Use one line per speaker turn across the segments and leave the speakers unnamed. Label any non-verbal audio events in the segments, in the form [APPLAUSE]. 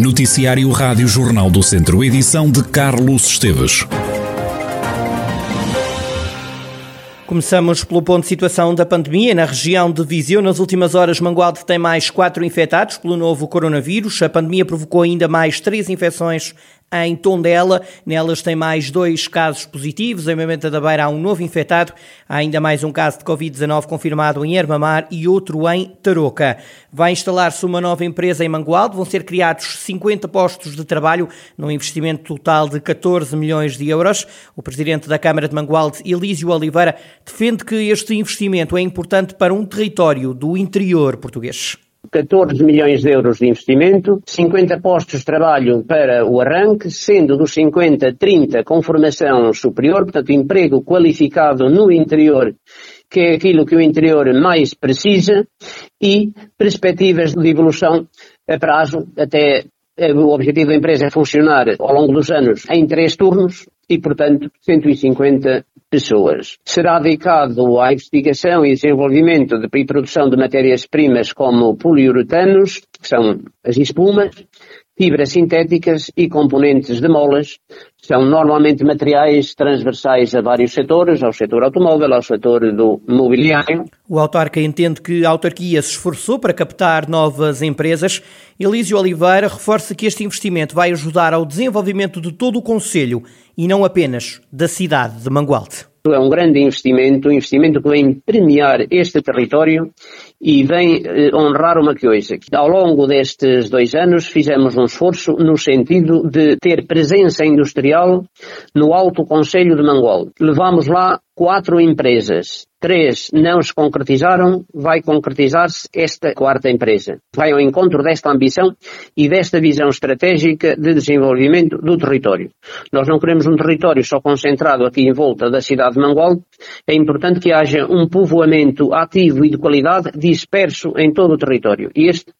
Noticiário Rádio Jornal do Centro, edição de Carlos Esteves.
Começamos pelo ponto de situação da pandemia. Na região de Viseu, nas últimas horas, Mangualde tem mais quatro infectados pelo novo coronavírus. A pandemia provocou ainda mais três infecções em Tondela. Nelas tem mais dois casos positivos. Em Mementa da Beira há um novo infectado. Há ainda mais um caso de Covid-19 confirmado em Ermamar e outro em Tarouca. Vai instalar-se uma nova empresa em Mangualde. Vão ser criados 50 postos de trabalho num investimento total de 14 milhões de euros. O presidente da Câmara de Mangualde, Elísio Oliveira, defende que este investimento é importante para um território do interior português.
14 milhões de euros de investimento, 50 postos de trabalho para o arranque, sendo dos 50, 30 com formação superior, portanto, emprego qualificado no interior, que é aquilo que o interior mais precisa, e perspectivas de evolução a prazo, até eh, o objetivo da empresa é funcionar ao longo dos anos em três turnos e, portanto, 150 pessoas. Será dedicado à investigação e desenvolvimento de, e produção de matérias-primas como poliuretanos, que são as espumas, fibras sintéticas e componentes de molas, são normalmente materiais transversais a vários setores, ao setor automóvel, ao setor do mobiliário.
O autarca entende que a autarquia se esforçou para captar novas empresas. Elísio Oliveira reforça que este investimento vai ajudar ao desenvolvimento de todo o Conselho e não apenas da cidade de Mangualde.
É um grande investimento, um investimento que vem premiar este território e vem eh, honrar uma coisa. Ao longo destes dois anos fizemos um esforço no sentido de ter presença industrial no Alto Conselho de Mangualde. Levamos lá quatro empresas. Três não se concretizaram, vai concretizar-se esta quarta empresa. Vai ao encontro desta ambição e desta visão estratégica de desenvolvimento do território. Nós não queremos um território só concentrado aqui em volta da cidade de Mangualde. É importante que haja um povoamento ativo e de qualidade disperso em todo o território. E este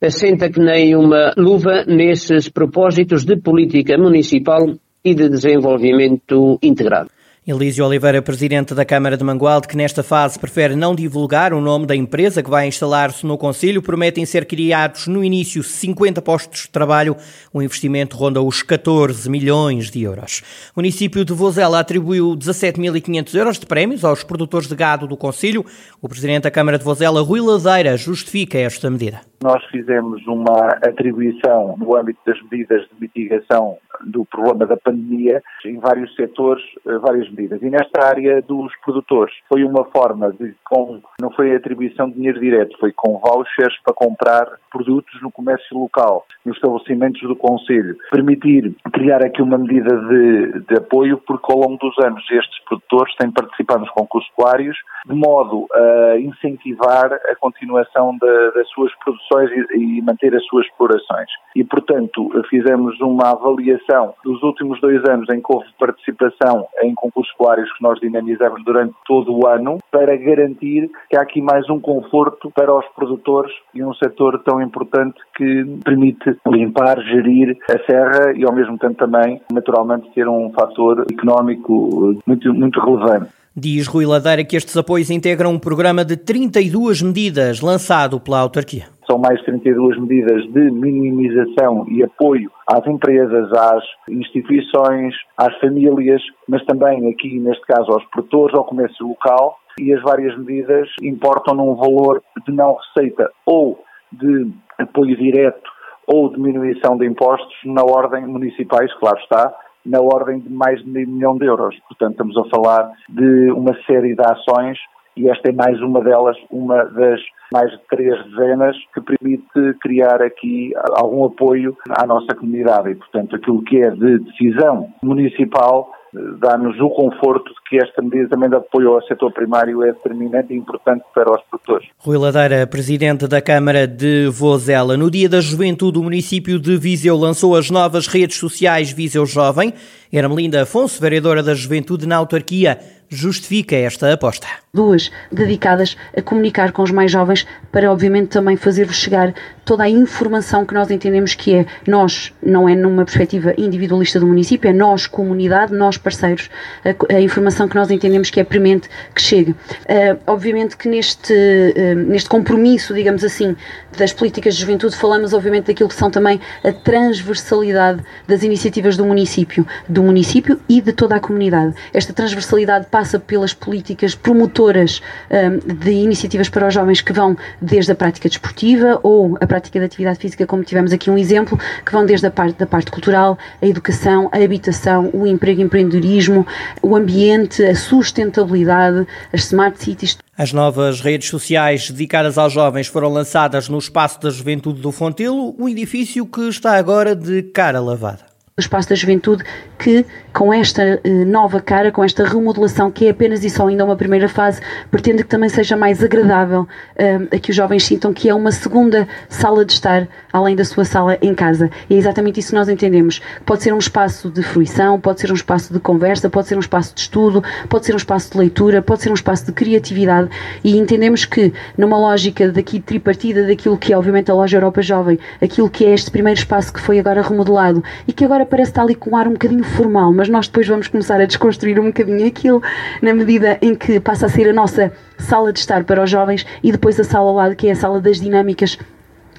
assenta que nem uma luva nesses propósitos de política municipal e de desenvolvimento integrado.
Elísio Oliveira, presidente da Câmara de Mangualde, que nesta fase prefere não divulgar o nome da empresa que vai instalar-se no Conselho, prometem ser criados no início 50 postos de trabalho. O investimento ronda os 14 milhões de euros. O município de Vozela atribuiu 17.500 euros de prémios aos produtores de gado do Conselho. O presidente da Câmara de Vozela, Rui Ladeira, justifica esta medida.
Nós fizemos uma atribuição no âmbito das medidas de mitigação do problema da pandemia em vários setores, eh, várias medidas. E nesta área dos produtores foi uma forma de, com, não foi atribuição de dinheiro direto, foi com vouchers para comprar produtos no comércio local, nos estabelecimentos do Conselho. Permitir criar aqui uma medida de, de apoio, porque ao longo dos anos estes produtores têm participado nos concursos escolares de modo a incentivar a continuação das suas produções e, e manter as suas explorações. E, portanto, fizemos uma avaliação dos últimos dois anos em que houve participação em concursos escolares que nós dinamizamos durante todo o ano para garantir que há aqui mais um conforto para os produtores e um setor tão importante que permite limpar, gerir a serra e ao mesmo tempo também, naturalmente, ter um fator económico muito, muito relevante.
Diz Rui Ladeira que estes apoios integram um programa de 32 medidas lançado pela autarquia.
São mais 32 medidas de minimização e apoio às empresas, às instituições, às famílias, mas também aqui, neste caso, aos produtores, ao comércio local. E as várias medidas importam num valor de não receita ou de apoio direto ou diminuição de impostos na ordem municipais, claro está, na ordem de mais de meio milhão de euros. Portanto, estamos a falar de uma série de ações e esta é mais uma delas, uma das mais de três dezenas que permite criar aqui algum apoio à nossa comunidade e, portanto, aquilo que é de decisão municipal dá-nos o conforto de que esta medida também de apoio ao setor primário é determinante e importante para os produtores.
Rui Ladeira, presidente da Câmara de Vozela. No Dia da Juventude, o município de Viseu lançou as novas redes sociais Viseu Jovem. Ermelinda Afonso, vereadora da Juventude na autarquia, justifica esta aposta.
Duas dedicadas a comunicar com os mais jovens para, obviamente, também fazer-vos chegar toda a informação que nós entendemos que é nós, não é numa perspectiva individualista do município, é nós, comunidade, nós, parceiros, a, a informação que nós entendemos que é premente que chegue. Uh, obviamente que neste, uh, neste compromisso, digamos assim, das políticas de juventude, falamos, obviamente, daquilo que são também a transversalidade das iniciativas do município, do município e de toda a comunidade. Esta transversalidade passa pelas políticas promotoras um, de iniciativas para os jovens que vão desde a prática desportiva ou a prática de atividade física, como tivemos aqui um exemplo, que vão desde a parte da parte cultural, a educação, a habitação, o emprego e empreendedorismo, o ambiente, a sustentabilidade, as smart cities.
As novas redes sociais dedicadas aos jovens foram lançadas no Espaço da Juventude do Fontelo, um edifício que está agora de cara lavada
o Espaço da Juventude que, com esta eh, nova cara, com esta remodelação, que é apenas e só ainda uma primeira fase, pretende que também seja mais agradável eh, a que os jovens sintam que é uma segunda sala de estar, além da sua sala em casa. E é exatamente isso que nós entendemos. Pode ser um espaço de fruição, pode ser um espaço de conversa, pode ser um espaço de estudo, pode ser um espaço de leitura, pode ser um espaço de criatividade e entendemos que, numa lógica daqui tripartida daquilo que é, obviamente, a Loja Europa Jovem, aquilo que é este primeiro espaço que foi agora remodelado e que agora parece estar ali com um ar um bocadinho formal, mas nós depois vamos começar a desconstruir um bocadinho aquilo na medida em que passa a ser a nossa sala de estar para os jovens e depois a sala ao lado, que é a sala das dinâmicas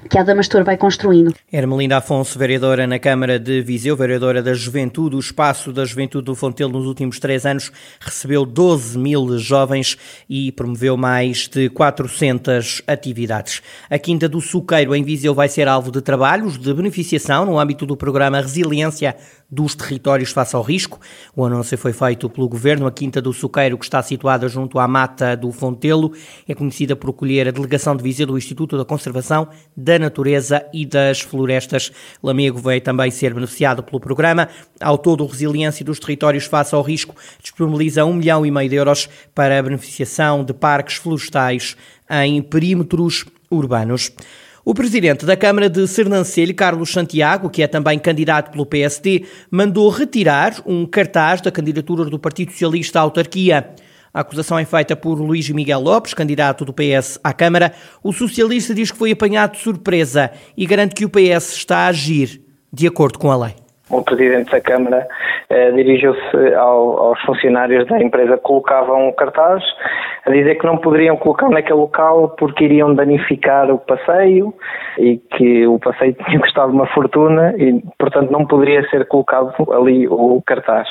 que a Damastor vai construindo.
Ermelinda Afonso, vereadora na Câmara de Viseu, vereadora da Juventude, o espaço da Juventude do Fontelo nos últimos três anos recebeu 12 mil jovens e promoveu mais de 400 atividades. A Quinta do Suqueiro, em Viseu, vai ser alvo de trabalhos de beneficiação no âmbito do programa Resiliência dos territórios face ao risco. O anúncio foi feito pelo Governo. A Quinta do Suqueiro, que está situada junto à Mata do Fontelo, é conhecida por acolher a delegação de Viseu do Instituto da Conservação da Natureza e das Florestas. Lamego veio também ser beneficiado pelo programa. Ao todo, o Resiliência dos Territórios face ao Risco disponibiliza um milhão e meio de euros para a beneficiação de parques florestais em perímetros urbanos. O presidente da Câmara de Sernancelho, Carlos Santiago, que é também candidato pelo PSD, mandou retirar um cartaz da candidatura do Partido Socialista à autarquia. A acusação é feita por Luís Miguel Lopes, candidato do PS à Câmara. O socialista diz que foi apanhado de surpresa e garante que o PS está a agir de acordo com a lei.
O presidente da Câmara eh, dirigiu-se ao, aos funcionários da empresa que colocavam cartaz a dizer que não poderiam colocar naquele local porque iriam danificar o passeio e que o passeio [LAUGHS] tinha custado uma fortuna e, portanto, não poderia ser colocado ali o cartaz.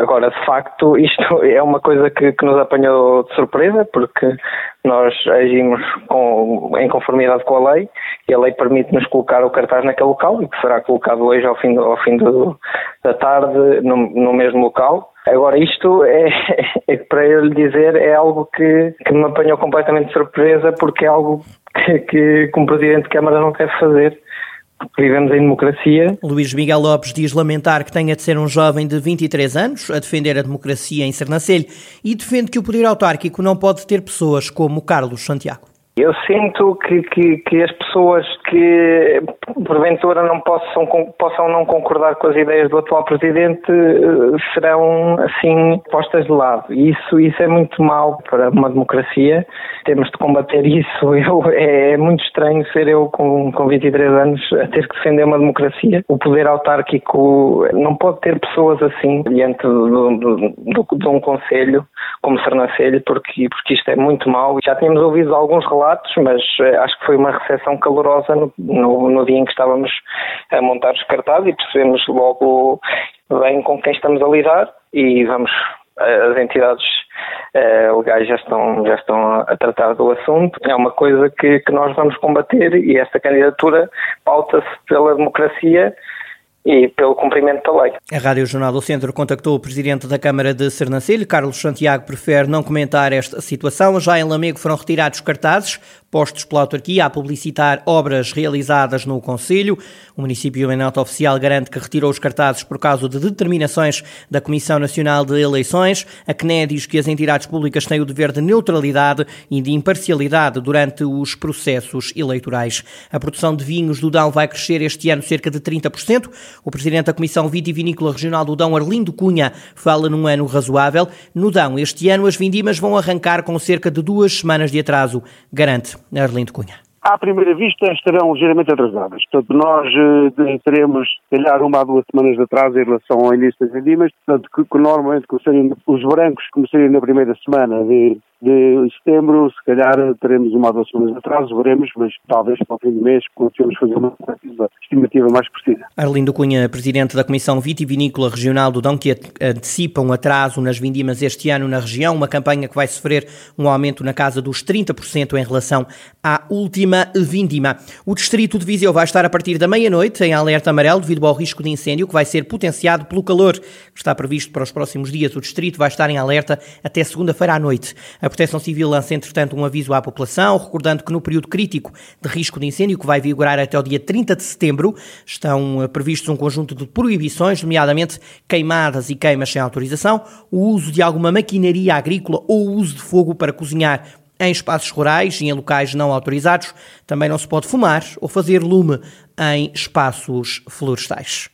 Agora, de facto, [LAUGHS] isto é uma coisa que, que nos apanhou de surpresa, porque nós agimos com, em conformidade com a lei e a lei permite-nos colocar o cartaz naquele local e que será colocado hoje ao fim, ao fim do, da tarde no, no mesmo local. Agora, isto é, [LAUGHS] é, para eu lhe dizer, é algo que, que me apanhou completamente de surpresa porque é algo que, que como Presidente de Câmara não deve fazer vivemos em democracia.
Luís Miguel Lopes diz lamentar que tenha de ser um jovem de 23 anos a defender a democracia em Sernancelho e defende que o poder autárquico não pode ter pessoas como Carlos Santiago.
Eu sinto que, que, que, as pessoas que porventura não possam, possam não concordar com as ideias do atual presidente eh, serão assim postas de lado. Isso, isso é muito mau para uma democracia. Temos de combater isso. [LAUGHS] Eu, é, é muito estranho ser eu com, com 23 anos a ter que defender uma democracia. O poder autárquico não pode ter pessoas assim diante de um conselho como Sernancelho, porque, porque isto é muito mau. Já tínhamos ouvido alguns relatos relatos, mas eh, acho que foi uma recepção calorosa no, no, no dia em que estávamos a montar os cartazes e percebemos logo bem com quem estamos a lidar e vamos eh, as entidades uh, legais já estão, já estão a tratar do assunto. É uma coisa que, que nós vamos combater e esta candidatura pauta-se pela democracia e pelo cumprimento da lei.
A Rádio Jornal do Centro contactou o presidente da Câmara de Sernancelho, Carlos Santiago prefere não comentar esta situação. Já em Lamego foram retirados cartazes postos pela autarquia a publicitar obras realizadas no Conselho. O município, em nota oficial, garante que retirou os cartazes por causa de determinações da Comissão Nacional de Eleições. A CNE diz que as entidades públicas têm o dever de neutralidade e de imparcialidade durante os processos eleitorais. A produção de vinhos do Dão vai crescer este ano cerca de 30%. O presidente da Comissão Vitivinícola Regional do Dão, Arlindo Cunha, fala num ano razoável. No Dão, este ano, as vindimas vão arrancar com cerca de duas semanas de atraso, garante Arlindo Cunha
à primeira vista estarão ligeiramente atrasadas. Portanto, nós eh, teremos, se calhar, uma a duas semanas de atraso em relação ao início das vendimas. Portanto, que, que normalmente os brancos começariam na primeira semana de, de setembro, se calhar teremos uma ou duas semanas de atraso, veremos, mas talvez para o fim do mês conseguimos fazer uma estimativa mais precisa.
Arlindo Cunha, presidente da Comissão Vitivinícola Regional do Dão, que antecipa um atraso nas vindimas este ano na região, uma campanha que vai sofrer um aumento na casa dos 30% em relação à última vindima. O distrito de Viseu vai estar a partir da meia-noite em alerta amarelo devido ao risco de incêndio que vai ser potenciado pelo calor que está previsto para os próximos dias. O distrito vai estar em alerta até segunda-feira à noite. A Proteção Civil lança, entretanto, um aviso à população, recordando que no período crítico de risco de incêndio, que vai vigorar até o dia 30 de setembro, estão eh, previstos um conjunto de proibições, nomeadamente queimadas e queimas sem autorização, o uso de alguma maquinaria agrícola ou o uso de fogo para cozinhar em espaços rurais e em locais não autorizados. Também não se pode fumar ou fazer lume em espaços florestais.